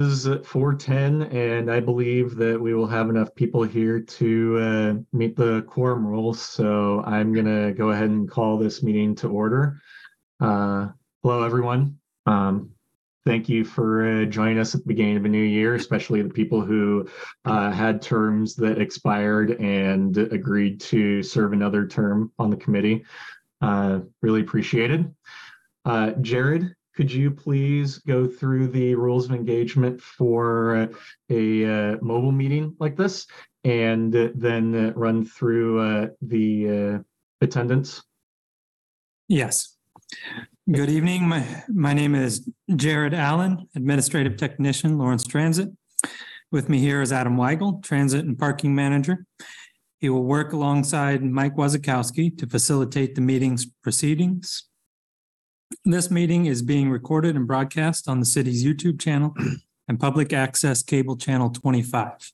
is at 4:10, and I believe that we will have enough people here to uh, meet the quorum rules. So I'm going to go ahead and call this meeting to order. Uh, Hello, everyone. Um, Thank you for uh, joining us at the beginning of a new year, especially the people who uh, had terms that expired and agreed to serve another term on the committee. Uh, Really appreciated. Uh, Jared, could you please go through the rules of engagement for a uh, mobile meeting like this? And then uh, run through uh, the uh, attendance? Yes. Good evening. My, my name is Jared Allen, Administrative Technician, Lawrence Transit. With me here is Adam Weigel, Transit and Parking Manager. He will work alongside Mike Wasikowski to facilitate the meeting's proceedings. This meeting is being recorded and broadcast on the city's YouTube channel and public access cable channel 25.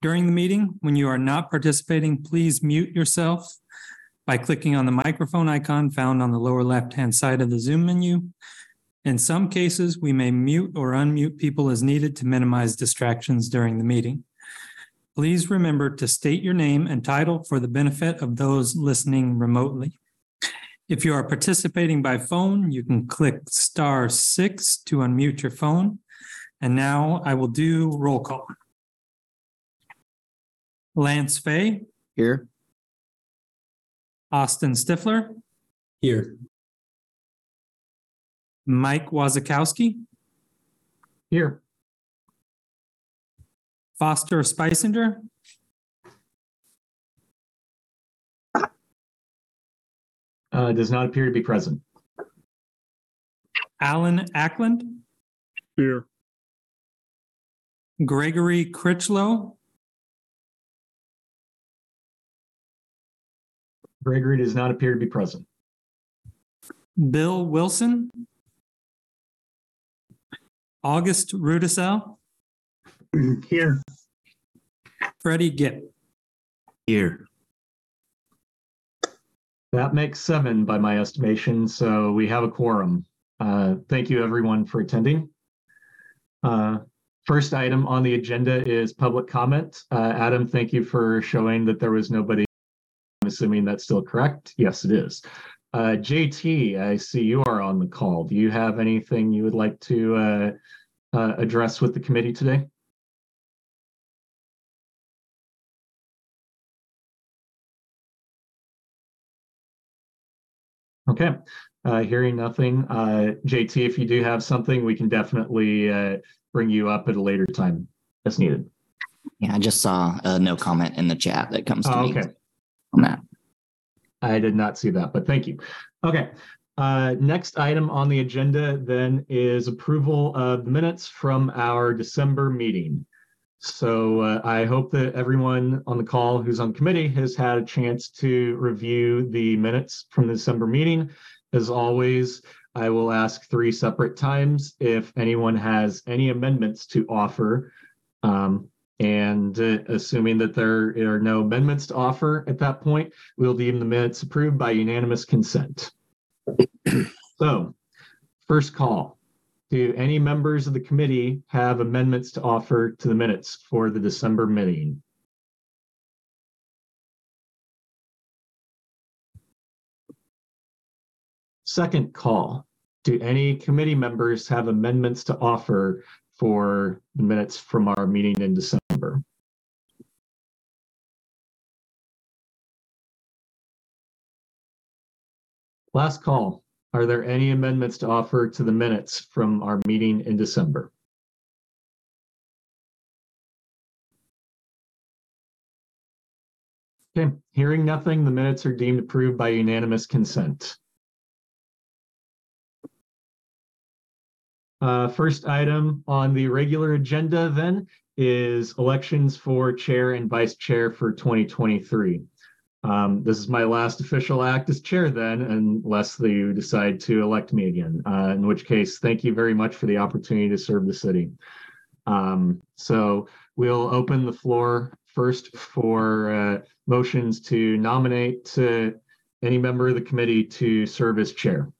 During the meeting, when you are not participating, please mute yourself by clicking on the microphone icon found on the lower left-hand side of the Zoom menu. In some cases, we may mute or unmute people as needed to minimize distractions during the meeting. Please remember to state your name and title for the benefit of those listening remotely. If you are participating by phone, you can click star six to unmute your phone. And now I will do roll call. Lance Fay, Here. Austin Stifler, Here. Mike Wasikowski, Here. Foster Spicinger, Uh, Does not appear to be present. Alan Ackland, Here. Gregory Critchlow, Gregory does not appear to be present. Bill Wilson, August Rudisell, Here. Freddie Gipp. Here. That makes seven by my estimation, so we have a quorum. Uh, Thank you, everyone, for attending. Uh, First item on the agenda is public comment. Uh, Adam, thank you for showing that there was nobody. I'm assuming that's still correct. Yes, it is. Uh, JT, I see you are on the call. Do you have anything you would like to uh, uh, address with the committee today? Okay, uh, hearing nothing. Uh, JT, if you do have something, we can definitely uh, bring you up at a later time as needed. Yeah, I just saw a no comment in the chat that comes to Oh, me okay, on that. I did not see that, but thank you. Okay, uh, next item on the agenda then is approval of minutes from our December meeting. So uh, I hope that everyone on the call who's on committee has had a chance to review the minutes from the December meeting. As always, I will ask three separate times if anyone has any amendments to offer. Um, and uh, assuming that there are no amendments to offer at that point, we'll deem the minutes approved by unanimous consent. So, first call. Do any members of the committee have amendments to offer to the minutes for the December meeting? Second call. Do any committee members have amendments to offer for the minutes from our meeting in December? Last call. Are there any amendments to offer to the minutes from our meeting in December? Okay, hearing nothing, the minutes are deemed approved by unanimous consent. Uh, first item on the regular agenda then is elections for chair and vice chair for 2023. Um, this is my last official act as chair then, unless you decide to elect me again, uh, in which case, thank you very much for the opportunity to serve the city. Um, so we'll open the floor first for uh, motions to nominate any member of the committee to serve as chair.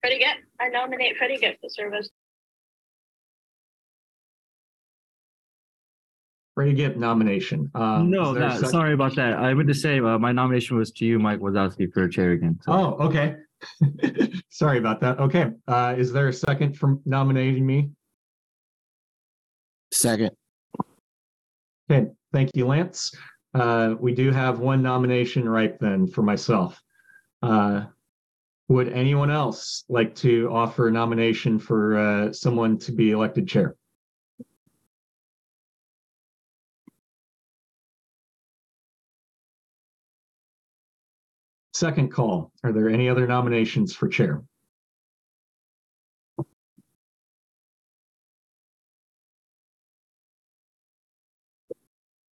Freddie Gitt. I nominate Freddie Gitt to serve as. Ready to get nomination. Um, No, is there a that, sec- sorry about that. I meant to say, uh, my nomination was to you, Mike Wazowski, for chair again. So- Oh, okay. Sorry about that. Okay, uh, is there a second for nominating me? Second. Okay, thank you, Lance. Uh, we do have one nomination right then for myself. Uh, would anyone else like to offer a nomination for uh, someone to be elected chair? Second call. Are there any other nominations for chair?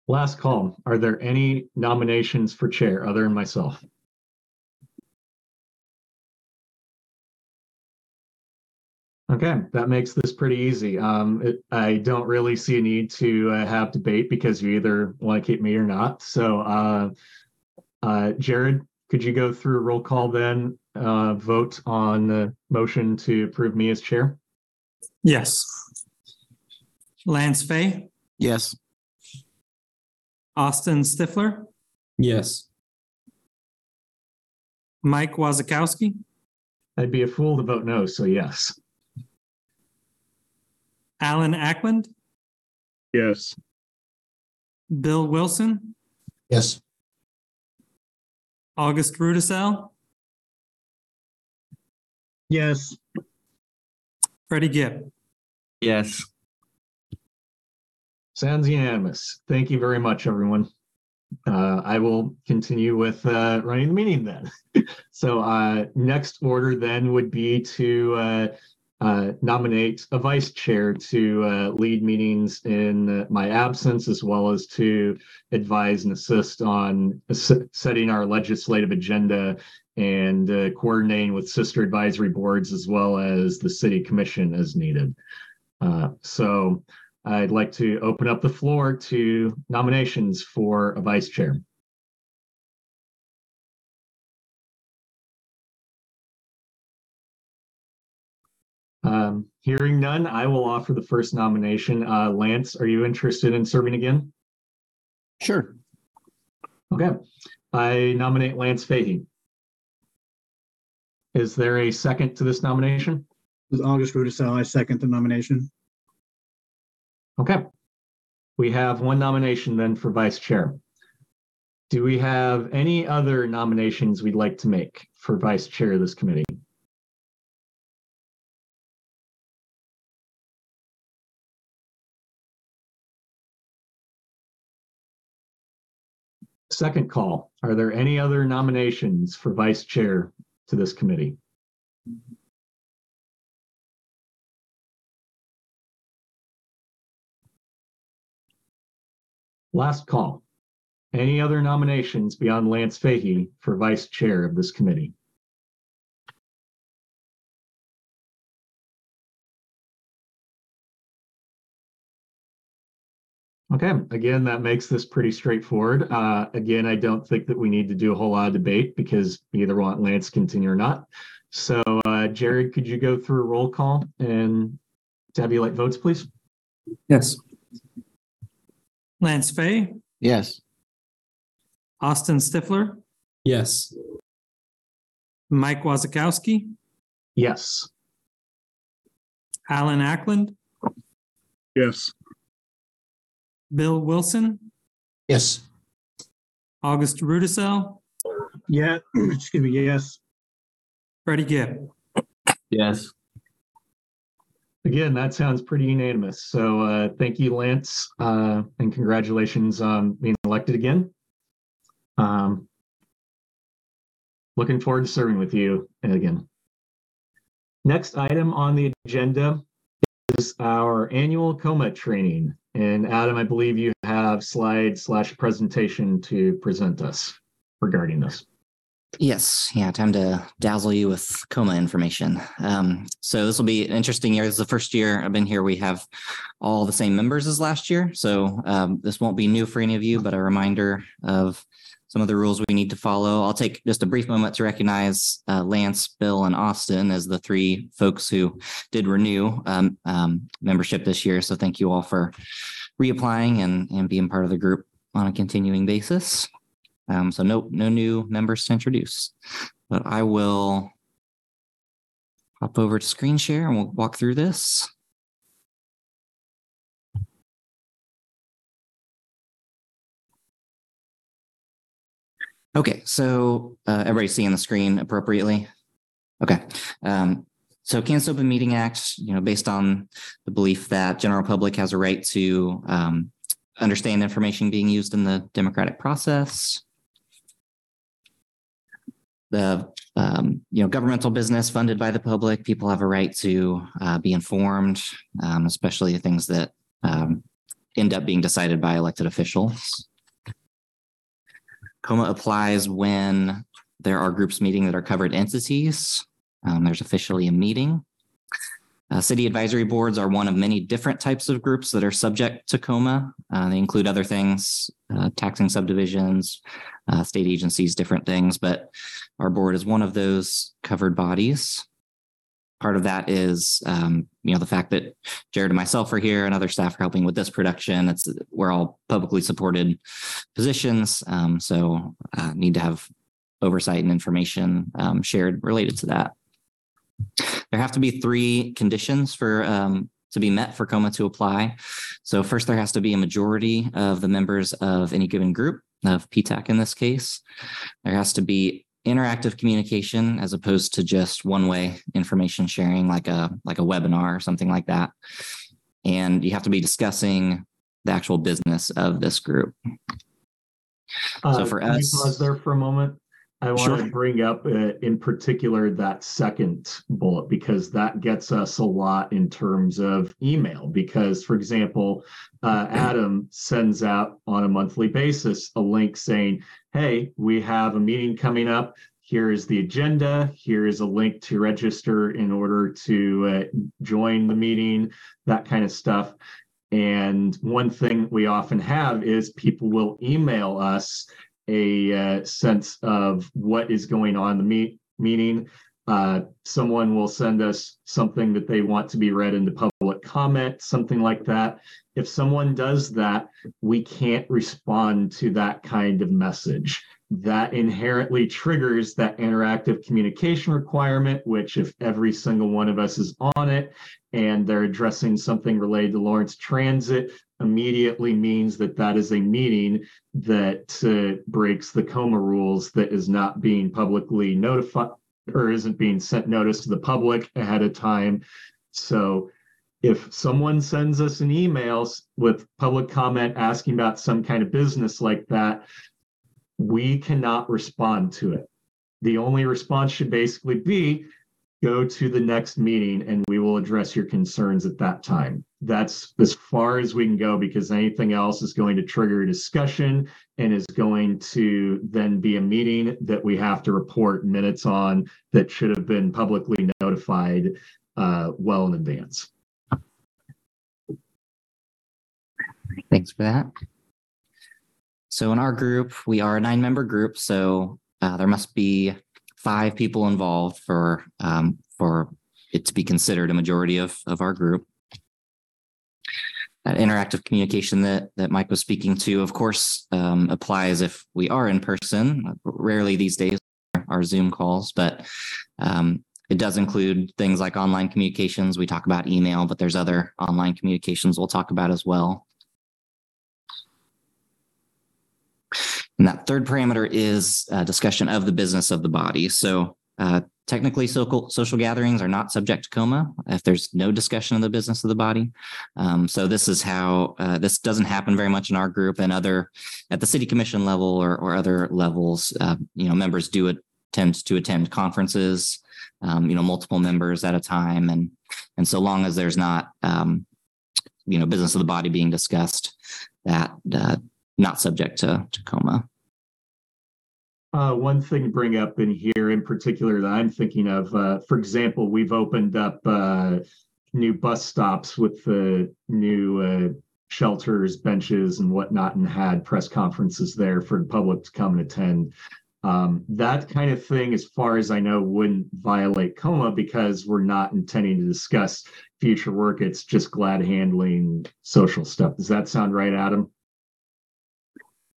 Last call. Are there any nominations for chair other than myself? Okay, that makes this pretty easy. Um, it- I don't really see a need to uh, have debate because you either want to keep me or not. So, uh, uh, Jared, could you go through a roll call then, uh, vote on the motion to approve me as chair? Yes. Lance Fay, Yes. Austin Stifler, Yes. Mike Wasikowski, I'd be a fool to vote no, so yes. Alan Ackland, Yes. Bill Wilson, Yes. August Rudisell, Yes. Freddie Gibb. Yes. Sounds unanimous. Thank you very much, everyone. Uh, I will continue with uh, running the meeting then. so uh, next order then would be to uh, nominate a vice chair to uh, lead meetings in uh, my absence, as well as to advise and assist on setting our legislative agenda and uh, coordinating with sister advisory boards as well as the city commission as needed. Uh, so I'd like to open up the floor to nominations for a vice chair. Um, hearing none, I will offer the first nomination. Uh, Lance, are you interested in serving again? Sure. Okay, I nominate Lance Fahey. Is there a second to this nomination? This is August Rudisell. I second the nomination. Okay. We have one nomination then for vice chair. Do we have any other nominations we'd like to make for vice chair of this committee? Second call. Are there any other nominations for vice chair to this committee? Last call. Any other nominations beyond Lance Fahey for vice chair of this committee? Okay, again, that makes this pretty straightforward. Uh, again, I don't think that we need to do a whole lot of debate because we either want Lance to continue or not. So, uh, Jared, could you go through a roll call and tabulate votes, please? Yes. Lance Fay, Yes. Austin Stifler, Yes. Mike Wasikowski, Yes. Alan Ackland, Yes. Bill Wilson, Yes. August Rudisell, Yeah, excuse me, yes. Freddie Gibb. Yes. Again, that sounds pretty unanimous. So uh, thank you, Lance, uh, and congratulations on being elected again. Um, looking forward to serving with you again. Next item on the agenda is our annual KOMA training. And Adam, I believe you have slide slash presentation to present us regarding this. Yes, yeah, time to dazzle you with KOMA information. Um, so this will be an interesting year. This is the first year I've been here. We have all the same members as last year. So um, this won't be new for any of you, but a reminder of some of the rules we need to follow. I'll take just a brief moment to recognize uh, Lance, Bill, and Austin as the three folks who did renew um, um, membership this year. So thank you all for reapplying and, and being part of the group on a continuing basis. Um, so no no new members to introduce, but I will hop over to screen share and we'll walk through this. Okay, so uh, everybody's seeing the screen appropriately. Okay, um, so Kansas Open Meeting Act, you know, based on the belief that general public has a right to um, understand information being used in the democratic process. The um, you know governmental business funded by the public, people have a right to uh, be informed, um, especially things that um, end up being decided by elected officials. KOMA applies when there are groups meeting that are covered entities. Um, there's officially a meeting. Uh, city advisory boards are one of many different types of groups that are subject to KOMA. Uh, they include other things, uh, taxing subdivisions, uh, state agencies, different things, but our board is one of those covered bodies. Part of that is, um, you know, the fact that Jared and myself are here and other staff are helping with this production. It's we're all publicly supported positions, um, so uh, need to have oversight and information um, shared related to that. There have to be three conditions for um, to be met for KOMA to apply. So first, there has to be a majority of the members of any given group of PTAC in this case. There has to be interactive communication as opposed to just one-way information sharing like a like a webinar or something like that. And you have to be discussing the actual business of this group. Uh, So for us- Pause there for a moment. I want to bring up uh, in particular that second bullet because that gets us a lot in terms of email. Because, for example, uh, Adam sends out on a monthly basis a link saying, Hey, we have a meeting coming up. Here is the agenda. Here is a link to register in order to uh, join the meeting, that kind of stuff. And one thing we often have is people will email us a uh, sense of what is going on the meet, meeting. Uh, someone will send us something that they want to be read into public comment, something like that. If someone does that, we can't respond to that kind of message. That inherently triggers that interactive communication requirement, which, if every single one of us is on it and they're addressing something related to Lawrence Transit, immediately means that that is a meeting that uh, breaks the KOMA rules that is not being publicly notified or isn't being sent notice to the public ahead of time. So if someone sends us an email with public comment asking about some kind of business like that, we cannot respond to it. The only response should basically be go to the next meeting and we will address your concerns at that time. That's as far as we can go because anything else is going to trigger a discussion and is going to then be a meeting that we have to report minutes on that should have been publicly notified uh, well in advance. Thanks for that. So in our group, we are a nine-member group, so uh, there must be five people involved for um, for it to be considered a majority of of our group. That interactive communication that that Mike was speaking to, of course, um, applies if we are in person. Rarely these days are Zoom calls, but um, it does include things like online communications. We talk about email, but there's other online communications we'll talk about as well. And that third parameter is uh, discussion of the business of the body. So uh, technically, social social gatherings are not subject to KOMA if there's no discussion of the business of the body. Um, so this is how uh, this doesn't happen very much in our group and other at the city commission level or, or other levels. Uh, you know, members do tend to attend conferences. Um, you know, multiple members at a time, and and so long as there's not um, you know business of the body being discussed, that uh, not subject to, to KOMA. Uh, one thing to bring up in here in particular that I'm thinking of, uh, for example, we've opened up uh, new bus stops with the new uh, shelters, benches, and whatnot, and had press conferences there for the public to come and attend. Um, that kind of thing, as far as I know, wouldn't violate KOMA because we're not intending to discuss future work. It's just glad handling social stuff. Does that sound right, Adam?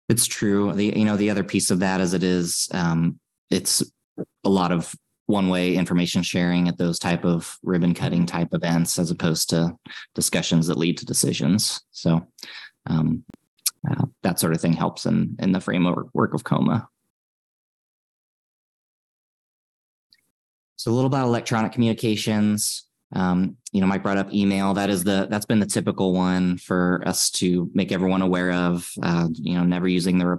It's true. The you know the other piece of that is it is um, it's a lot of one way information sharing at those type of ribbon cutting type events as opposed to discussions that lead to decisions. So um, uh, that sort of thing helps in in the framework work of KOMA. So a little about electronic communications. Um, you know, Mike brought up email. That is the that's been the typical one for us to make everyone aware of. Uh, you know, never using the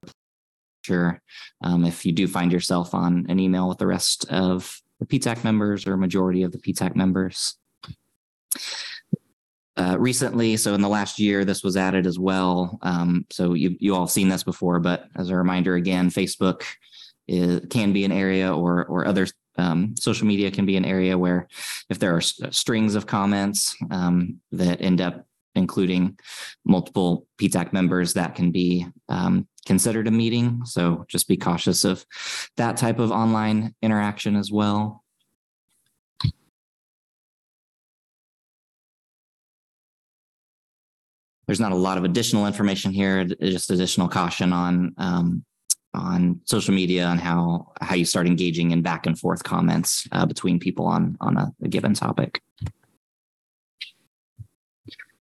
sure. Um, if you do find yourself on an email with the rest of the PTAC members or majority of the PTAC members. Uh, recently, so in the last year, this was added as well. Um, so you you all have seen this before, but as a reminder again, Facebook is, can be an area or or other um, social media can be an area where if there are strings of comments um, that end up including multiple PTAC members, that can be um, considered a meeting. So just be cautious of that type of online interaction as well. There's not a lot of additional information here, just additional caution on um, on social media and how how you start engaging in back and forth comments uh, between people on on a, a given topic.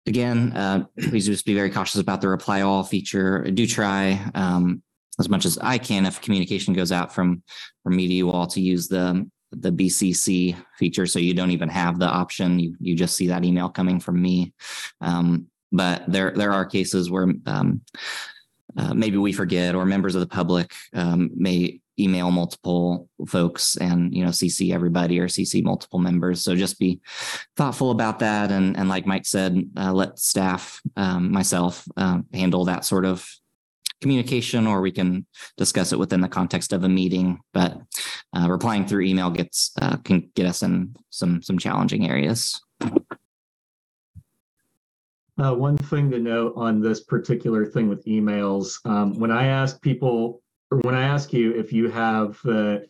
Again, uh, please just be very cautious about the reply all feature. Do try um, as much as I can if communication goes out from from me to you all to use the the BCC feature, so you don't even have the option. You you just see that email coming from me. Um, but there there are cases where um, uh, maybe we forget or members of the public um, may email multiple folks and you know cc everybody or cc multiple members. So just be thoughtful about that. And and like mike said uh, let staff um, myself uh, handle that sort of communication or we can discuss it within the context of a meeting. But uh, replying through email gets uh, can get us in some some challenging areas uh, one thing to note on this particular thing with emails, um, when I ask people, or when I ask you if you have the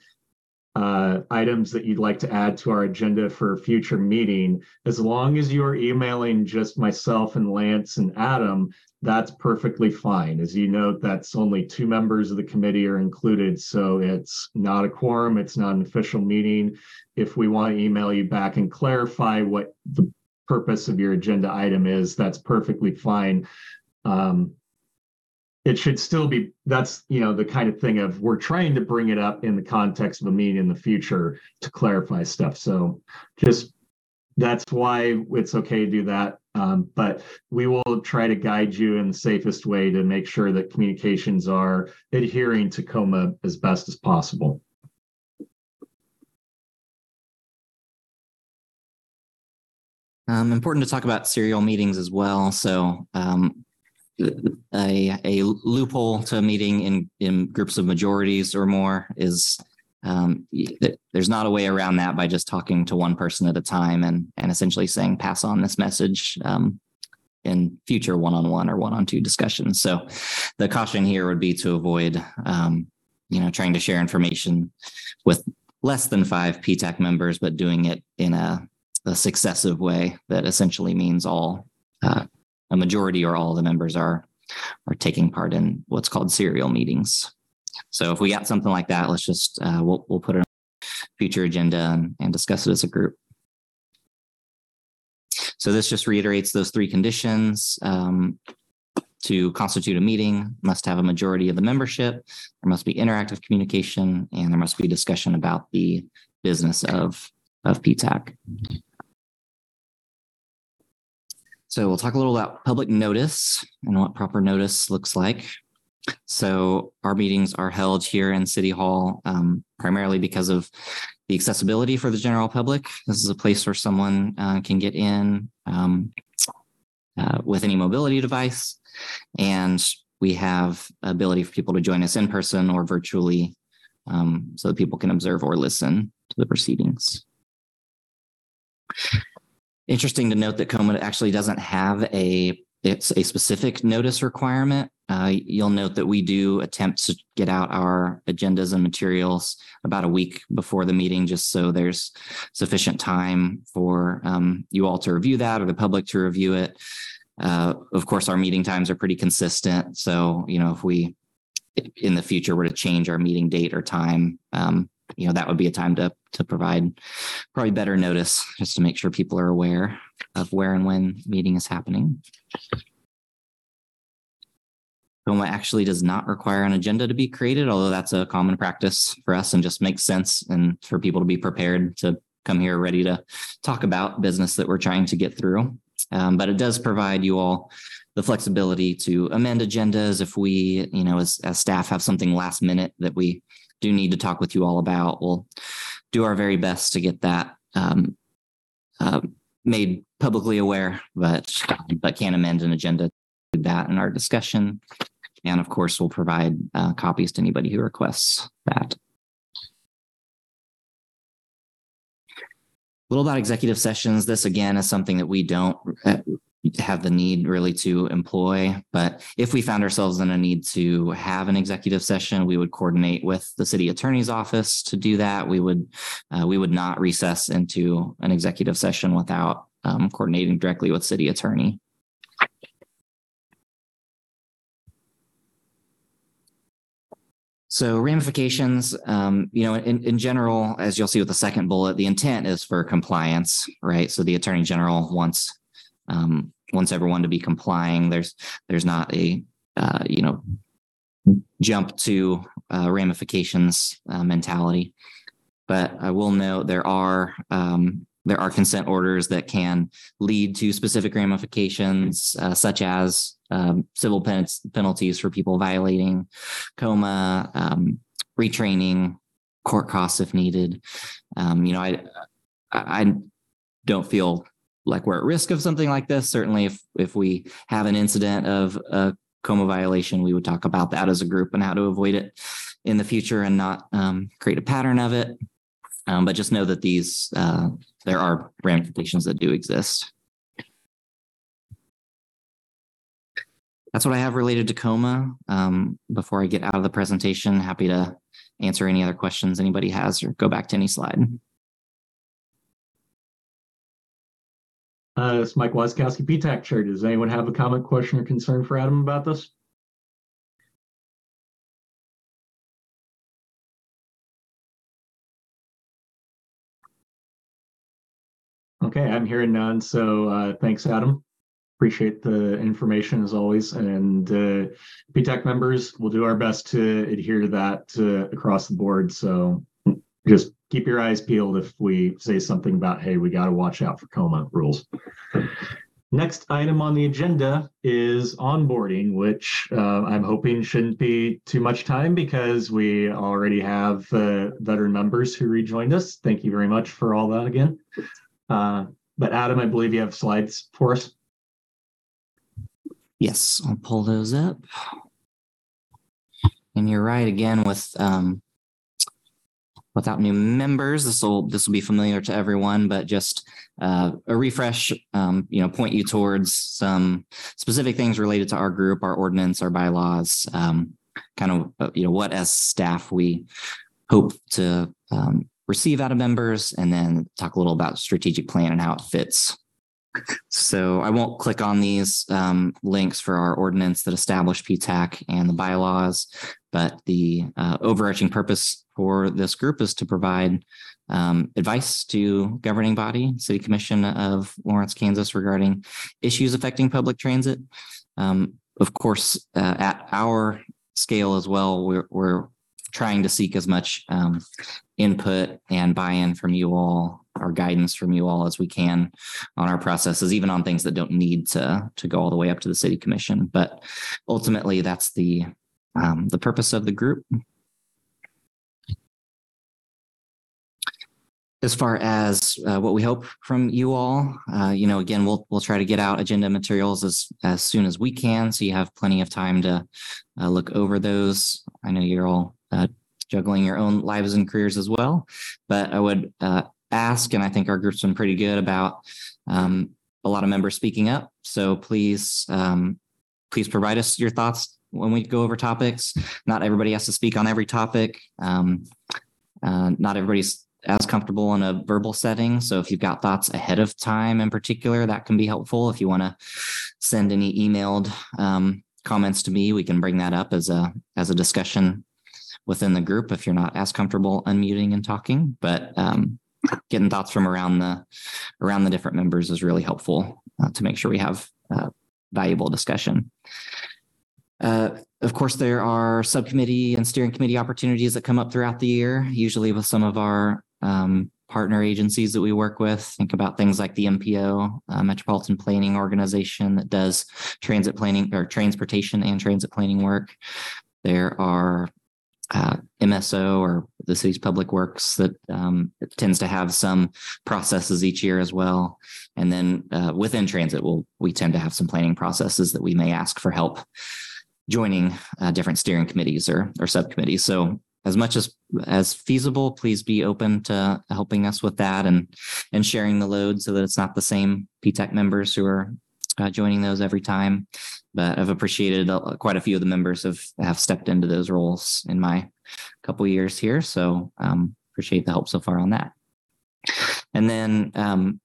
uh, items that you'd like to add to our agenda for a future meeting, as long as you're emailing just myself and Lance and Adam, that's perfectly fine. As you note, that's only two members of the committee are included, so it's not a quorum, it's not an official meeting. If we want to email you back and clarify what the purpose of your agenda item is, that's perfectly fine. Um, it should still be, that's, you know, the kind of thing of we're trying to bring it up in the context of a meeting in the future to clarify stuff. So just, that's why it's okay to do that. Um, but we will try to guide you in the safest way to make sure that communications are adhering to KOMA as best as possible. Um, important to talk about serial meetings as well. So um, a, a loophole to a meeting in, in groups of majorities or more is um, there's not a way around that by just talking to one person at a time and, and essentially saying pass on this message um, in future one-on-one or one-on-two discussions. So the caution here would be to avoid, um, you know, trying to share information with less than five PTAC members, but doing it in a a successive way that essentially means all uh, a majority or all the members are are taking part in what's called serial meetings. So if we got something like that, let's just uh, we'll we'll put it on future agenda and, and discuss it as a group. So this just reiterates those three conditions. Um, to constitute a meeting, must have a majority of the membership, there must be interactive communication, and there must be discussion about the business of, of PTAC. So we'll talk a little about public notice and what proper notice looks like. So our meetings are held here in City Hall um, primarily because of the accessibility for the general public. This is a place where someone uh, can get in um, uh, with any mobility device, and we have ability for people to join us in person or virtually, um, so that people can observe or listen to the proceedings. Interesting to note that KOMA actually doesn't have a it's a specific notice requirement. Uh, you'll note that we do attempt to get out our agendas and materials about a week before the meeting, just so there's sufficient time for um, you all to review that or the public to review it. Uh, of course, our meeting times are pretty consistent. So, you know, if we in the future were to change our meeting date or time, um, you know, that would be a time to to provide probably better notice just to make sure people are aware of where and when meeting is happening. KOMA actually does not require an agenda to be created, although that's a common practice for us and just makes sense and for people to be prepared to come here ready to talk about business that we're trying to get through. Um, but it does provide you all the flexibility to amend agendas if we, you know, as, as staff have something last minute that we do need to talk with you all about. We'll do our very best to get that um, uh, made publicly aware, but but can amend an agenda to that in our discussion. And of course, we'll provide uh, copies to anybody who requests that. A little about executive sessions. This again is something that we don't uh, have the need really to employ. But if we found ourselves in a need to have an executive session, we would coordinate with the city attorney's office to do that. We would uh, we would not recess into an executive session without um, coordinating directly with city attorney. So ramifications, um, you know, in, in general, as you'll see with the second bullet, the intent is for compliance, right? So the attorney general wants um, wants everyone to be complying. There's there's not a uh, you know jump to uh, ramifications uh, mentality, but I will note there are um, there are consent orders that can lead to specific ramifications, uh, such as um, civil pen- penalties for people violating KOMA, um, retraining, court costs if needed. Um, you know, I I don't feel like we're at risk of something like this. Certainly, if if we have an incident of a KOMA violation, we would talk about that as a group and how to avoid it in the future and not um, create a pattern of it. Um, but just know that these uh, there are ramifications that do exist. That's what I have related to KOMA. Um, before I get out of the presentation, happy to answer any other questions anybody has or go back to any slide. Uh, it's Mike Wasikowski, PTAC Chair. Does anyone have a comment, question, or concern for Adam about this? Okay, I'm hearing none. So uh, thanks, Adam. Appreciate the information as always. And uh, PTAC members, we'll do our best to adhere to that uh, across the board. So just keep your eyes peeled if we say something about, hey, we got to watch out for KOMA rules. Next item on the agenda is onboarding, which uh, I'm hoping shouldn't be too much time because we already have uh, veteran members who rejoined us. Thank you very much for all that again. Uh, but Adam, I believe you have slides for us. Yes, I'll pull those up. And you're right again with um, without new members. This will this will be familiar to everyone, but just uh, a refresh. Um, you know, point you towards some specific things related to our group, our ordinance, our bylaws. Um, kind of uh, you know what as staff we hope to um, receive out of members, and then talk a little about strategic plan and how it fits. So I won't click on these um, links for our ordinance that establish PTAC and the bylaws, but the uh, overarching purpose for this group is to provide um, advice to governing body, City Commission of Lawrence, Kansas, regarding issues affecting public transit. Um, of course, uh, at our scale as well, we're, we're trying to seek as much um, input and buy-in from you all or guidance from you all as we can on our processes even on things that don't need to to go all the way up to the city commission but ultimately that's the um, the purpose of the group as far as uh, what we hope from you all uh, you know again we'll we'll try to get out agenda materials as as soon as we can so you have plenty of time to uh, look over those i know you're all uh, juggling your own lives and careers as well. But I would uh, ask, and I think our group's been pretty good about um, a lot of members speaking up. So please, um, please provide us your thoughts when we go over topics. Not everybody has to speak on every topic. Um, uh, not everybody's as comfortable in a verbal setting. So if you've got thoughts ahead of time in particular, that can be helpful. If you want to send any emailed um, comments to me, we can bring that up as a as a discussion within the group if you're not as comfortable unmuting and talking. But um, getting thoughts from around the around the different members is really helpful uh, to make sure we have uh, valuable discussion. Uh, of course, there are subcommittee and steering committee opportunities that come up throughout the year, usually with some of our um, partner agencies that we work with. Think about things like the MPO, uh, Metropolitan Planning Organization, that does transit planning or transportation and transit planning work. There are uh, MSO or the city's public works that um, tends to have some processes each year as well. And then uh, within transit, we'll, we tend to have some planning processes that we may ask for help joining uh, different steering committees or, or subcommittees. So as much as as feasible, please be open to helping us with that and and sharing the load so that it's not the same PTAC members who are uh, joining those every time. But I've appreciated uh, quite a few of the members have have stepped into those roles in my couple years here. So um, appreciate the help so far on that. And then um,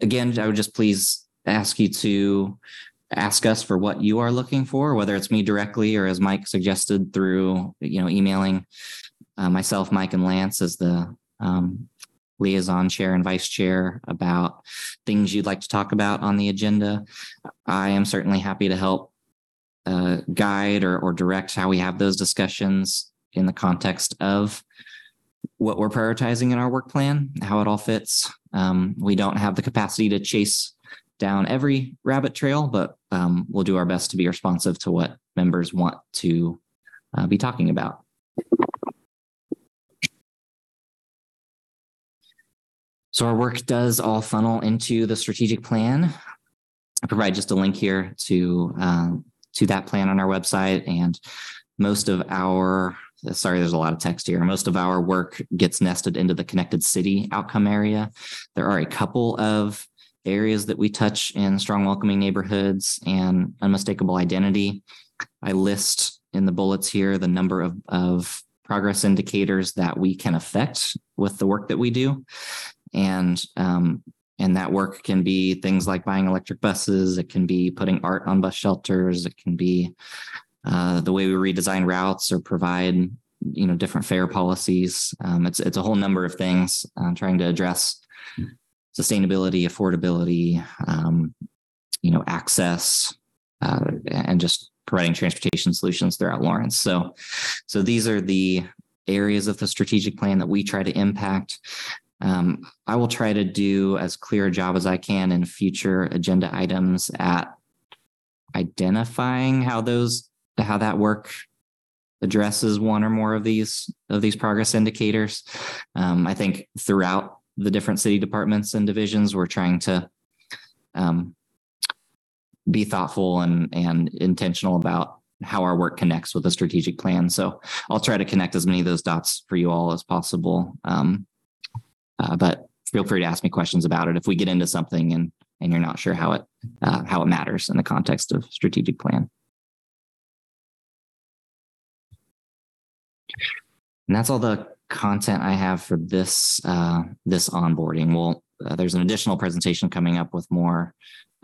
again, I would just please ask you to ask us for what you are looking for, whether it's me directly or as Mike suggested through, you know, emailing uh, myself, Mike and Lance as the um, liaison chair and vice chair about things you'd like to talk about on the agenda. I am certainly happy to help uh, guide or, or direct how we have those discussions in the context of what we're prioritizing in our work plan, how it all fits. Um, we don't have the capacity to chase down every rabbit trail, but um, we'll do our best to be responsive to what members want to uh, be talking about. So our work does all funnel into the strategic plan. I provide just a link here to um, to that plan on our website, and most of our sorry, there's a lot of text here. Most of our work gets nested into the connected city outcome area. There are a couple of areas that we touch in strong welcoming neighborhoods and unmistakable identity. I list in the bullets here the number of, of progress indicators that we can affect with the work that we do. And um, and that work can be things like buying electric buses. It can be putting art on bus shelters. It can be uh, the way we redesign routes or provide you know different fare policies. Um, it's it's a whole number of things uh, trying to address sustainability, affordability, um, you know, access, uh, and just providing transportation solutions throughout Lawrence. So, so these are the areas of the strategic plan that we try to impact. Um, I will try to do as clear a job as I can in future agenda items at identifying how those how that work addresses one or more of these of these progress indicators. Um, I think throughout the different city departments and divisions. We're trying to um, be thoughtful and and intentional about how our work connects with the strategic plan. So I'll try to connect as many of those dots for you all as possible. Um, uh, but feel free to ask me questions about it if we get into something and and you're not sure how it uh, how it matters in the context of strategic plan. And that's all the content I have for this uh, this onboarding. Well, uh, there's an additional presentation coming up with more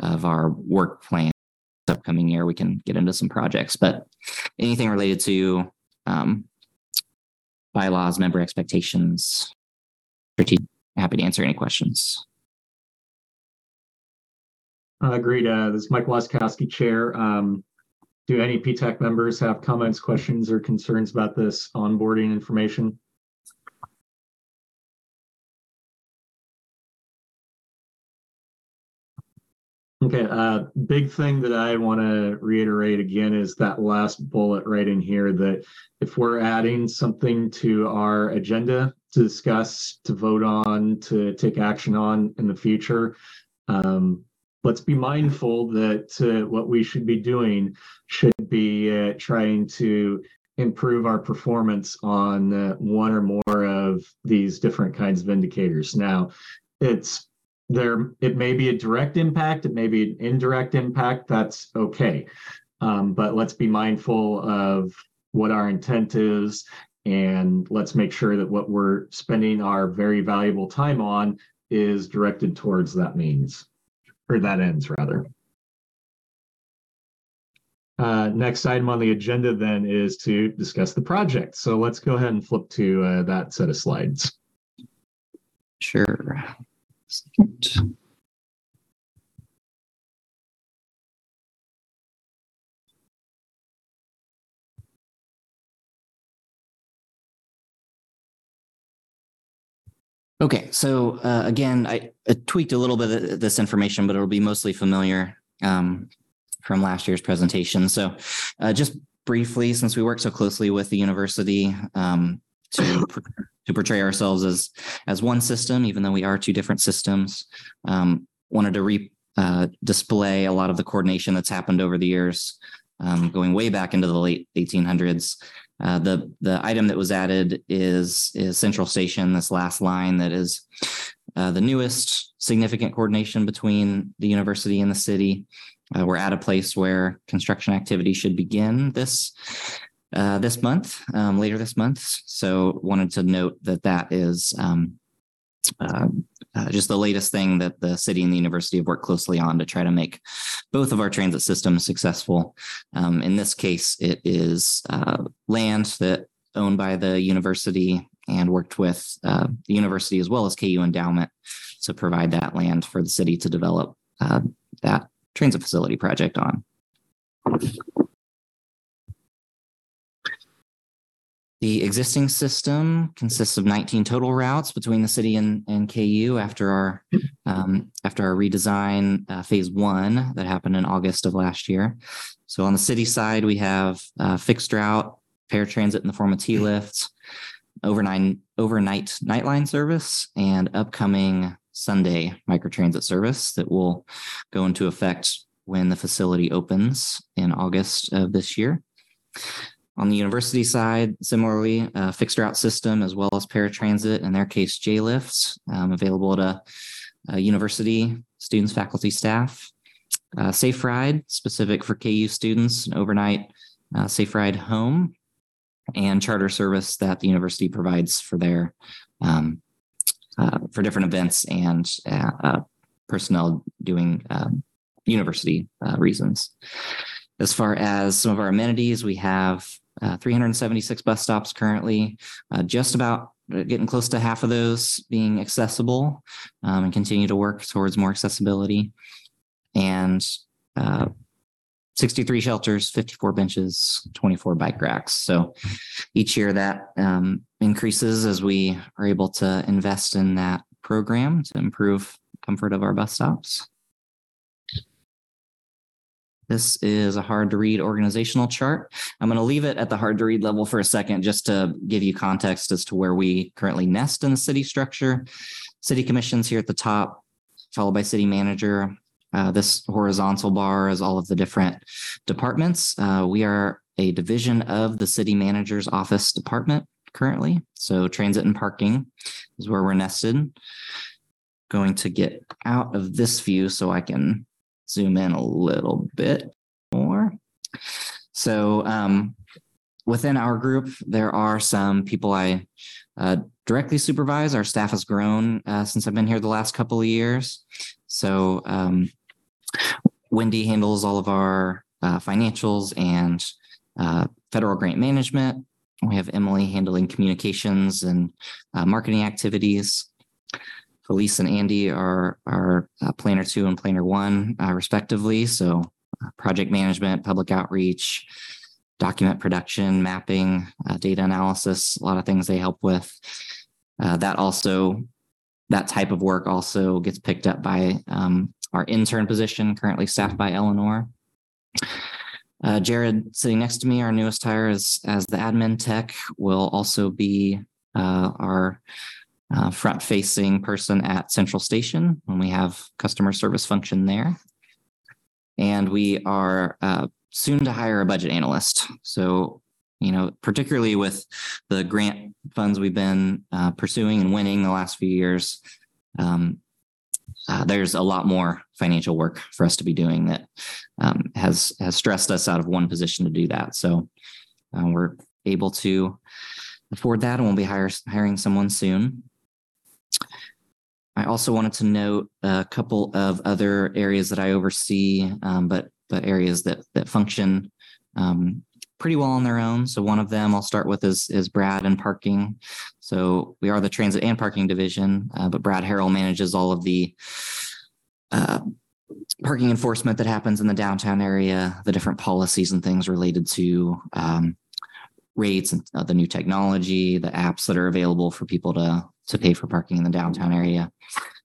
of our work plan upcoming year. We can get into some projects, but anything related to um, bylaws, member expectations, pretty happy to answer any questions. Uh, agreed. Uh, this is Mike Wasikowski, Chair. Um, do any PTAC members have comments, questions, or concerns about this onboarding information? Okay, uh, big thing that I want to reiterate again is that last bullet right in here that if we're adding something to our agenda to discuss, to vote on, to take action on in the future, um, let's be mindful that uh, what we should be doing should be uh, trying to improve our performance on uh, one or more of these different kinds of indicators. Now, it's there, it may be a direct impact, it may be an indirect impact, that's okay. Um, but let's be mindful of what our intent is and let's make sure that what we're spending our very valuable time on is directed towards that means, or that ends rather. Uh, next item on the agenda then is to discuss the project. So let's go ahead and flip to uh, that set of slides. Sure. Okay, so uh, again, I, I tweaked a little bit of this information, but it'll be mostly familiar um, from last year's presentation. So uh, just briefly, since we work so closely with the university um, to to portray ourselves as as one system, even though we are two different systems, um, wanted to re uh, display a lot of the coordination that's happened over the years, um, going way back into the late 1800s. Uh, the the item that was added is is Central Station. This last line that is uh, the newest significant coordination between the university and the city. Uh, we're at a place where construction activity should begin this uh, this month, um, later this month. So wanted to note that that is um, uh, just the latest thing that the city and the university have worked closely on to try to make both of our transit systems successful. Um, in this case, it is uh, land that owned by the university and worked with uh, the university as well as KU endowment to provide that land for the city to develop uh, that transit facility project on. The existing system consists of 19 total routes between the city and, and KU after our um, after our redesign uh, phase one that happened in August of last year. So on the city side, we have uh, fixed route, paratransit in the form of T lifts, overnight overnight nightline service, and upcoming Sunday microtransit service that will go into effect when the facility opens in August of this year. On the university side, similarly, a fixed route system as well as paratransit, in their case, J lifts, um, available to uh, university students, faculty, staff. Uh, safe ride, specific for KU students, an overnight uh, safe ride home, and charter service that the university provides for their um, uh, for different events and uh, uh, personnel doing um, university reasons. As far as some of our amenities, we have uh, 376 bus stops currently, uh, just about getting close to half of those being accessible um, and continue to work towards more accessibility. And uh, 63 shelters, 54 benches, 24 bike racks. So each year that um, increases as we are able to invest in that program to improve comfort of our bus stops. This is a hard to read organizational chart. I'm going to leave it at the hard to read level for a second just to give you context as to where we currently nest in the city structure. City commissions here at the top, followed by city manager. Uh, this horizontal bar is all of the different departments. Uh, we are a division of the city manager's office department currently. So transit and parking is where we're nested. Going to get out of this view so I can zoom in a little bit more. So um, within our group, there are some people I uh, directly supervise. Our staff has grown uh, since I've been here the last couple of years. So um, Wendy handles all of our uh, financials and uh, federal grant management. We have Emily handling communications and uh, marketing activities. Felice and Andy are are uh, planner two and planner one uh, respectively. So uh, project management, public outreach, document production, mapping, uh, data analysis, a lot of things they help with. Uh, that also that type of work also gets picked up by um, our intern position, currently staffed by Eleanor. Uh, Jared, sitting next to me, our newest hire as as the admin tech, will also be our uh, front facing person at Central Station when we have customer service function there. And we are uh, soon to hire a budget analyst. So, you know, particularly with the grant funds we've been uh, pursuing and winning the last few years, um, uh, there's a lot more financial work for us to be doing that um, has has stressed us out of one position to do that. So uh, we're able to afford that, and we'll be hire, hiring someone soon. I also wanted to note a couple of other areas that I oversee, um, but but areas that that function um, pretty well on their own. So one of them I'll start with is is Brad and parking. So we are the transit and parking division, uh, but Brad Harrell manages all of the uh, parking enforcement that happens in the downtown area, the different policies and things related to um, rates and the new technology, the apps that are available for people to to pay for parking in the downtown area.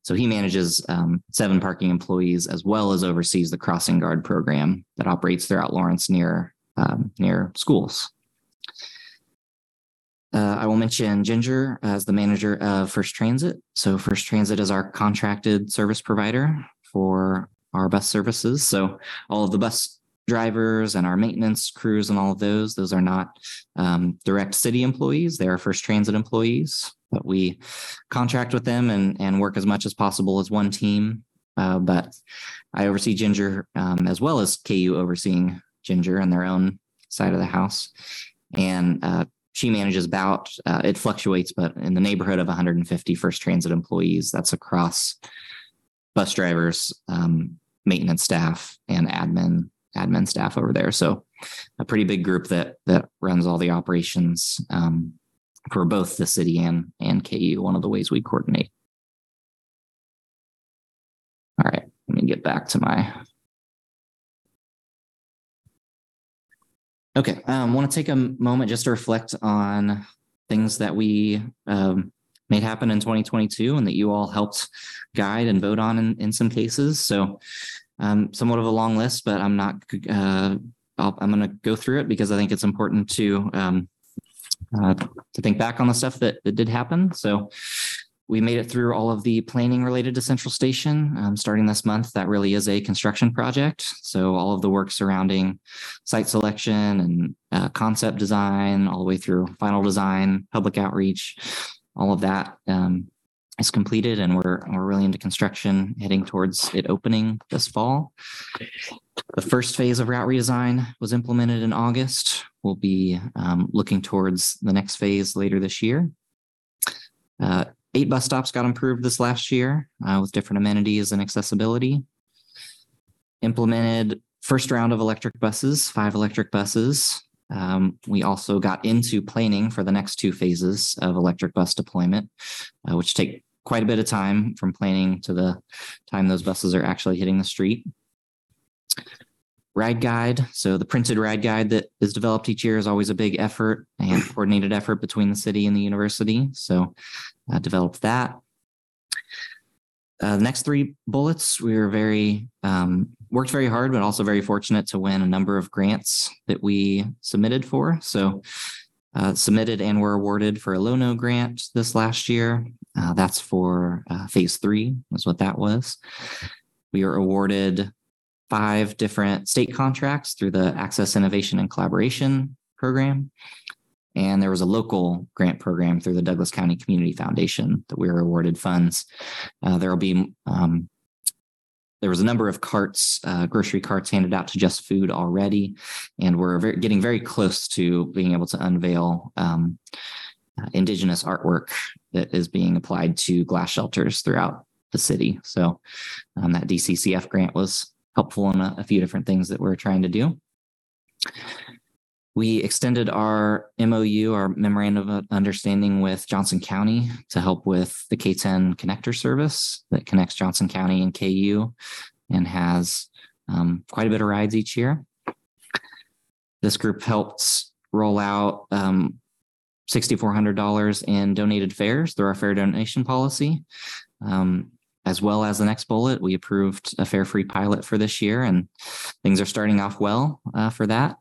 So he manages um, seven parking employees as well as oversees the crossing guard program that operates throughout Lawrence near um, near schools. Uh, I will mention Ginger as the manager of First Transit. So First Transit is our contracted service provider for our bus services. So all of the bus drivers and our maintenance crews and all of those, those are not um, direct city employees. They are First Transit employees, but we contract with them and, and work as much as possible as one team. Uh, but I oversee Ginger um, as well as KU overseeing Ginger and their own side of the house. And uh, she manages about, uh, it fluctuates, but in the neighborhood of 150 First Transit employees. That's across bus drivers, um, maintenance staff, and admin admin staff over there. So a pretty big group that that runs all the operations um, for both the city and and KU. One of the ways we coordinate. All right, let me get back to my Okay, um, want to take a moment just to reflect on things that we um, made happen in 2022 and that you all helped guide and vote on in, in some cases. So, um, somewhat of a long list, but I'm not. Uh, i am going to go through it because I think it's important to um, uh, to think back on the stuff that, that did happen. So, we made it through all of the planning related to Central Station. Um, starting this month, that really is a construction project. So all of the work surrounding site selection and uh, concept design, all the way through final design, public outreach, all of that um, is completed, and we're we're really into construction, heading towards it opening this fall. The first phase of route redesign was implemented in August. We'll be um, looking towards the next phase later this year. Uh, eight bus stops got improved this last year uh, with different amenities and accessibility. Implemented first round of electric buses, five electric buses. Um, we also got into planning for the next two phases of electric bus deployment, uh, which take quite a bit of time from planning to the time those buses are actually hitting the street. Ride guide. So the printed ride guide that is developed each year is always a big effort and coordinated effort between the city and the university. So uh, developed that. Uh, the next three bullets, we were very um, worked very hard, but also very fortunate to win a number of grants that we submitted for. So uh, submitted and were awarded for a Low-No grant this last year. Uh, that's for uh, phase three, was what that was. We were awarded five different state contracts through the Access Innovation and Collaboration Program. And there was a local grant program through the Douglas County Community Foundation that we were awarded funds. Uh, there will be, um, there was a number of carts, uh, grocery carts handed out to Just Food already. And we're very, getting very close to being able to unveil um, Indigenous artwork that is being applied to glass shelters throughout the city. So um, that DCCF grant was helpful in a, a few different things that we're trying to do. We extended our MOU, our memorandum of understanding with Johnson County to help with the K10 connector service that connects Johnson County and KU and has um, quite a bit of rides each year. This group helped roll out um, $6,400 in donated fares through our fare donation policy. Um, as well as the next bullet, we approved a fare free pilot for this year, and things are starting off well uh, for that.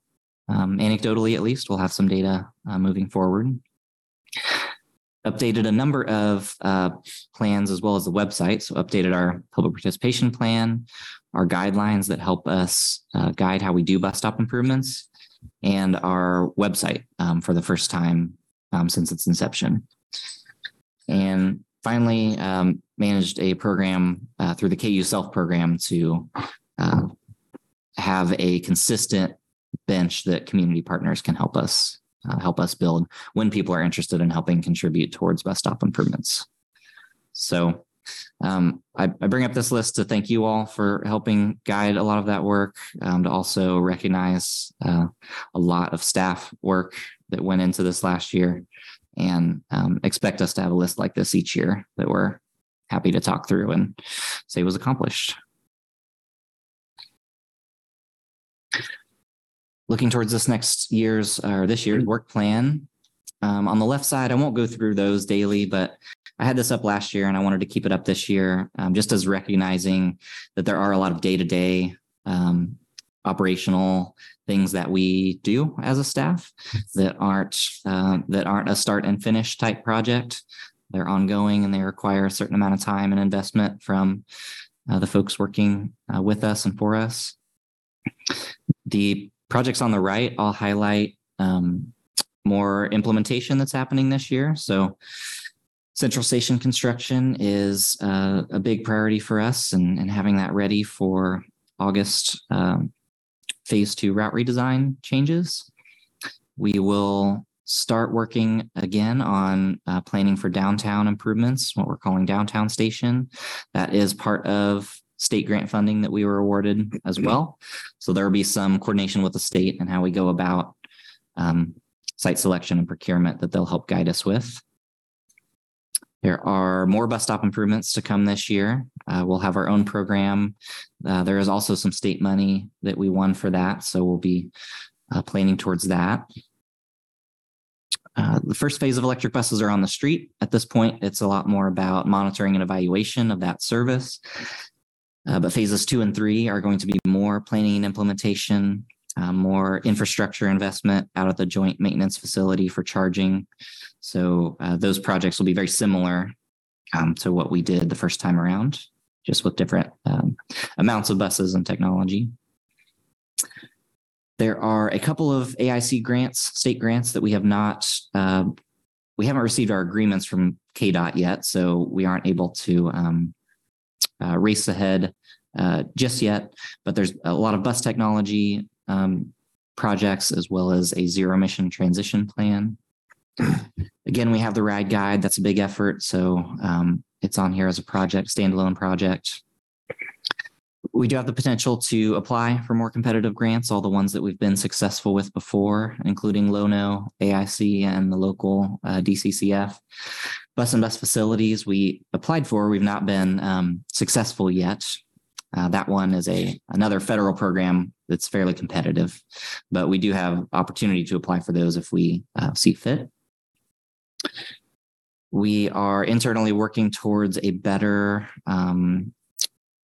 Um, anecdotally, at least, we'll have some data uh, moving forward. Updated a number of uh, plans as well as the website. So, updated our public participation plan, our guidelines that help us uh, guide how we do bus stop improvements, and our website um, for the first time um, since its inception. And finally, um, managed a program uh, through the KU Self program to uh, have a consistent bench that community partners can help us uh, help us build when people are interested in helping contribute towards bus stop improvements. So um, I, I, bring up this list to thank you all for helping guide a lot of that work, um, to also recognize uh, a lot of staff work that went into this last year, and um, expect us to have a list like this each year that we're happy to talk through and say was accomplished. Looking towards this next year's or this year's work plan, um, on the left side, I won't go through those daily, but I had this up last year and I wanted to keep it up this year, um, just as recognizing that there are a lot of day to day operational things that we do as a staff that aren't uh, that aren't a start and finish type project. They're ongoing and they require a certain amount of time and investment from uh, the folks working uh, with us and for us. The projects on the right, I'll highlight um, more implementation that's happening this year. So Central Station construction is uh, a big priority for us and, and having that ready for August um, phase two route redesign changes. We will start working again on uh, planning for downtown improvements, what we're calling downtown station. That is part of state grant funding that we were awarded as well. So there will be some coordination with the state and how we go about um, site selection and procurement that they'll help guide us with. There are more bus stop improvements to come this year. Uh, we'll have our own program. Uh, there is also some state money that we won for that. So we'll be uh, planning towards that. Uh, the first phase of electric buses are on the street. At this point, it's a lot more about monitoring and evaluation of that service. Uh, but phases two and three are going to be more planning and implementation, uh, more infrastructure investment out of the joint maintenance facility for charging, so uh, those projects will be very similar um, to what we did the first time around, just with different um, amounts of buses and technology. There are a couple of AIC grants, state grants that we have not, uh, we haven't received our agreements from KDOT yet, so we aren't able to um, uh, race ahead uh, just yet. But there's a lot of bus technology um, projects as well as a zero emission transition plan Again, we have the ride guide. That's a big effort. So um, it's on here as a project, standalone project. We do have the potential to apply for more competitive grants, all the ones that we've been successful with before, including Low-No, AIC, and the local uh, DCCF. Bus and bus facilities we applied for, we've not been um, successful yet. Uh, that one is a another federal program that's fairly competitive, but we do have opportunity to apply for those if we uh, see fit. We are internally working towards a better um,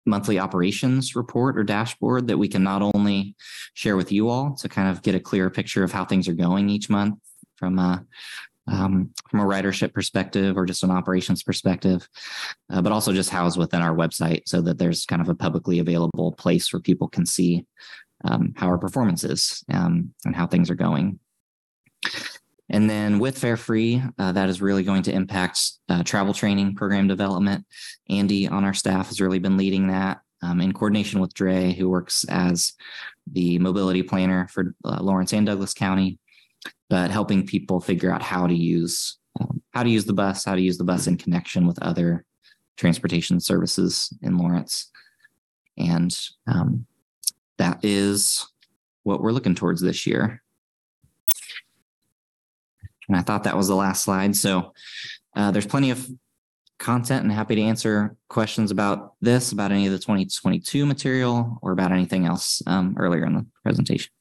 monthly operations report or dashboard that we can not only share with you all to kind of get a clearer picture of how things are going each month from a um, from a ridership perspective or just an operations perspective, uh, but also just housed within our website so that there's kind of a publicly available place where people can see um, how our performance is um, and how things are going. And then with Fare Free, uh, that is really going to impact uh, travel training program development. Andy on our staff has really been leading that um, in coordination with Dre, who works as the mobility planner for uh, Lawrence and Douglas County, but helping people figure out how to use um, how to use the bus, how to use the bus in connection with other transportation services in Lawrence, and um, that is what we're looking towards this year. And I thought that was the last slide. So uh, there's plenty of content and happy to answer questions about this, about any of the 2022 material or about anything else um, earlier in the presentation.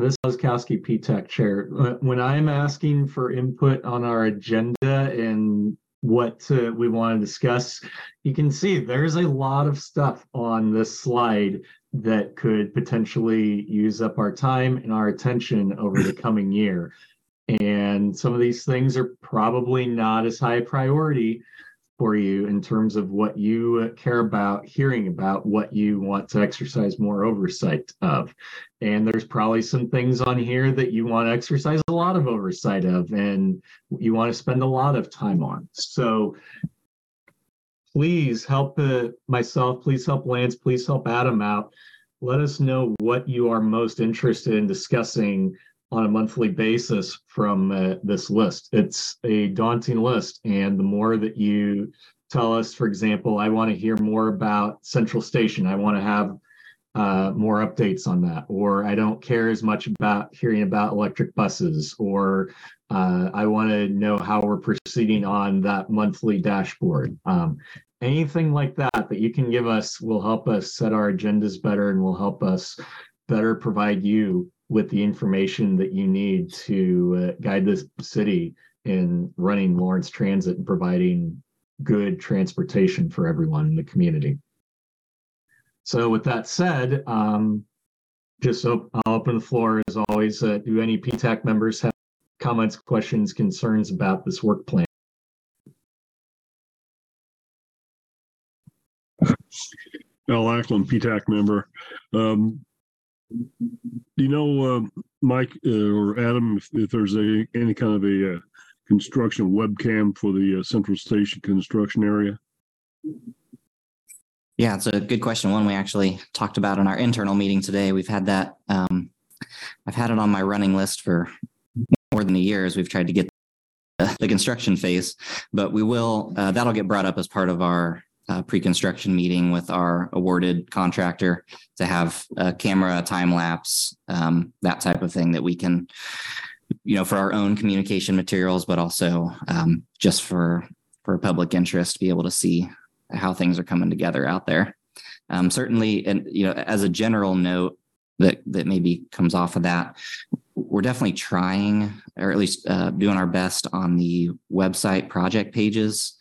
This is Kowski PTAC chair. When I'm asking for input on our agenda and what to, we want to discuss, you can see there's a lot of stuff on this slide that could potentially use up our time and our attention over the coming year. And some of these things are probably not as high priority for you in terms of what you care about hearing about, what you want to exercise more oversight of. And there's probably some things on here that you want to exercise a lot of oversight of and you want to spend a lot of time on. So please help uh, myself, please help Lance, please help Adam out. Let us know what you are most interested in discussing on a monthly basis from uh, this list. It's a daunting list, and the more that you tell us, for example, I want to hear more about Central Station. I want to have uh, more updates on that, or I don't care as much about hearing about electric buses, or uh, I want to know how we're proceeding on that monthly dashboard. Um, anything like that that you can give us will help us set our agendas better and will help us better provide you with the information that you need to uh, guide this city in running Lawrence Transit and providing good transportation for everyone in the community. So with that said, um, just op- I'll open the floor as always. Uh, do any PTAC members have comments, questions, concerns about this work plan? Al Ackland, PTAC member. Um, you know, um, Mike uh, or Adam, if, if there's a any kind of a uh, construction webcam for the uh, Central Station construction area? Yeah, it's a good question. One we actually talked about in our internal meeting today. We've had that. Um, I've had it on my running list for more than a year as we've tried to get the, the construction phase, but we will. Uh, that'll get brought up as part of our uh, pre-construction meeting with our awarded contractor to have a camera, time lapse, um, that type of thing that we can, you know, for our own communication materials, but also um, just for for public interest, to be able to see how things are coming together out there. Um, certainly, and you know, as a general note that that maybe comes off of that, we're definitely trying, or at least uh, doing our best on the website project pages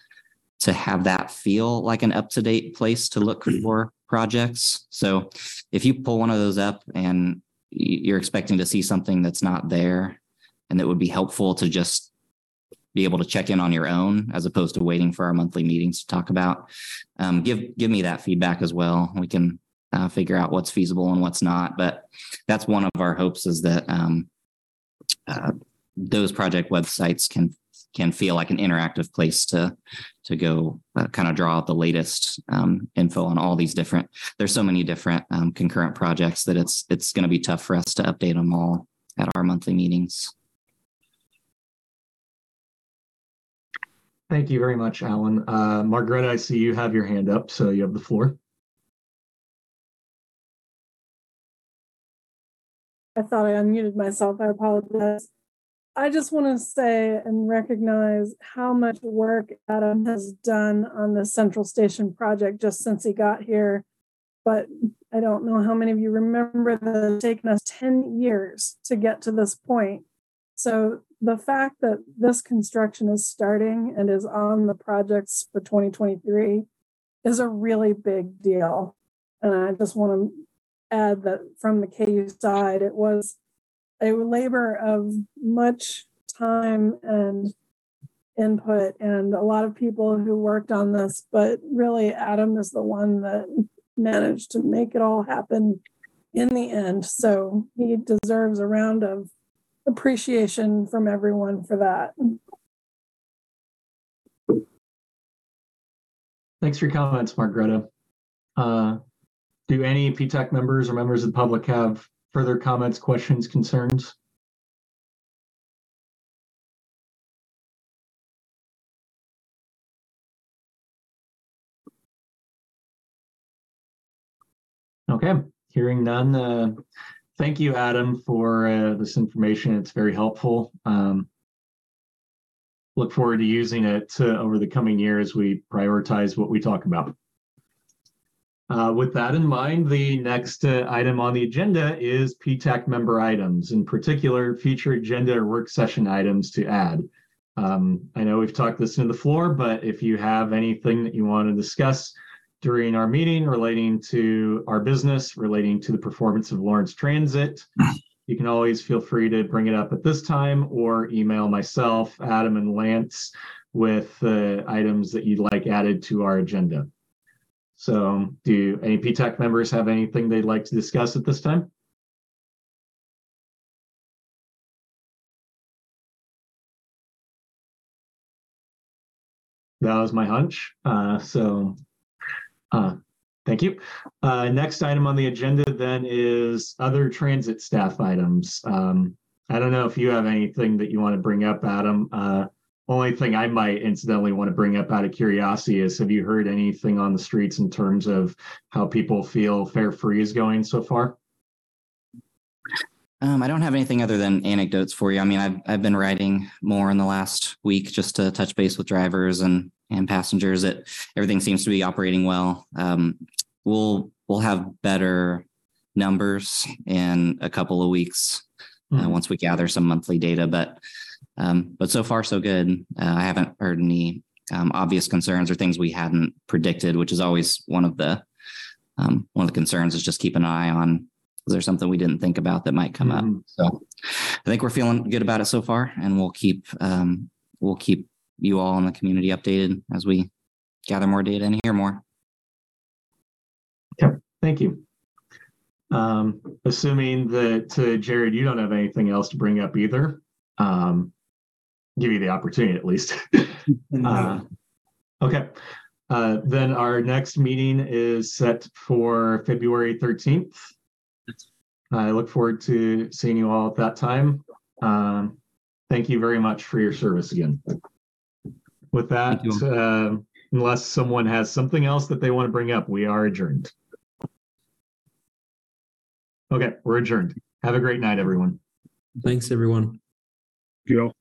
to have that feel like an up to date place to look for projects. So if you pull one of those up and you're expecting to see something that's not there and that would be helpful to just be able to check in on your own as opposed to waiting for our monthly meetings to talk about um, give give me that feedback as well we can uh, figure out what's feasible and what's not but that's one of our hopes is that um, uh, those project websites can can feel like an interactive place to to go uh, kind of draw out the latest um, info on all these different there's so many different um, concurrent projects that it's it's going to be tough for us to update them all at our monthly meetings Thank you very much, Alan. Uh, Margaret, I see you have your hand up, so you have the floor. I thought I unmuted myself. I apologize. I just want to say and recognize how much work Adam has done on the Central Station project just since he got here. But I don't know how many of you remember that it's taken us 10 years to get to this point. So the fact that this construction is starting and is on the projects for 2023 is a really big deal. And I just want to add that from the KU side, it was a labor of much time and input and a lot of people who worked on this, but really Adam is the one that managed to make it all happen in the end. So he deserves a round of appreciation from everyone for that. Thanks for your comments, Margreta. Uh, do any PTAC members or members of the public have further comments, questions, concerns? Okay, hearing none. Uh, thank you, Adam, for uh, this information. It's very helpful. Um, look forward to using it uh, over the coming year as we prioritize what we talk about. Uh, with that in mind, the next uh, item on the agenda is PTAC member items, in particular, future agenda or work session items to add. Um, I know we've talked this into the floor, but if you have anything that you want to discuss during our meeting relating to our business, relating to the performance of Lawrence Transit, you can always feel free to bring it up at this time or email myself, Adam, and Lance with uh, items that you'd like added to our agenda. So do any PTAC members have anything they'd like to discuss at this time? that was my hunch. Uh, so, uh, thank you. Uh, next item on the agenda then is other transit staff items. Um, I don't know if you have anything that you want to bring up, Adam. Only thing I might incidentally want to bring up out of curiosity is have you heard anything on the streets in terms of how people feel Fare Free is going so far? Um, I don't have anything other than anecdotes for you. I mean, I've I've been writing more in the last week just to touch base with drivers and and passengers. That everything seems to be operating well. Um, we'll we'll have better numbers in a couple of weeks uh, Mhm. once we gather some monthly data. But um, but so far so good. Uh, I haven't heard any um, obvious concerns or things we hadn't predicted, which is always one of the um, one of the concerns is just keep an eye on is there something we didn't think about that might come Mhm. up. So I think we're feeling good about it so far, and we'll keep um, we'll keep you all in the community updated as we gather more data and hear more. Okay. Thank you. Um, assuming that to Jared, you don't have anything else to bring up either. Um, give you the opportunity at least. Uh, okay. Uh, then our next meeting is set for February 13th. I look forward to seeing you all at that time. Um, thank you very much for your service again. With that, uh, unless someone has something else that they want to bring up, we are adjourned. Okay, we're adjourned. Have a great night, everyone. Thanks, everyone. Gil.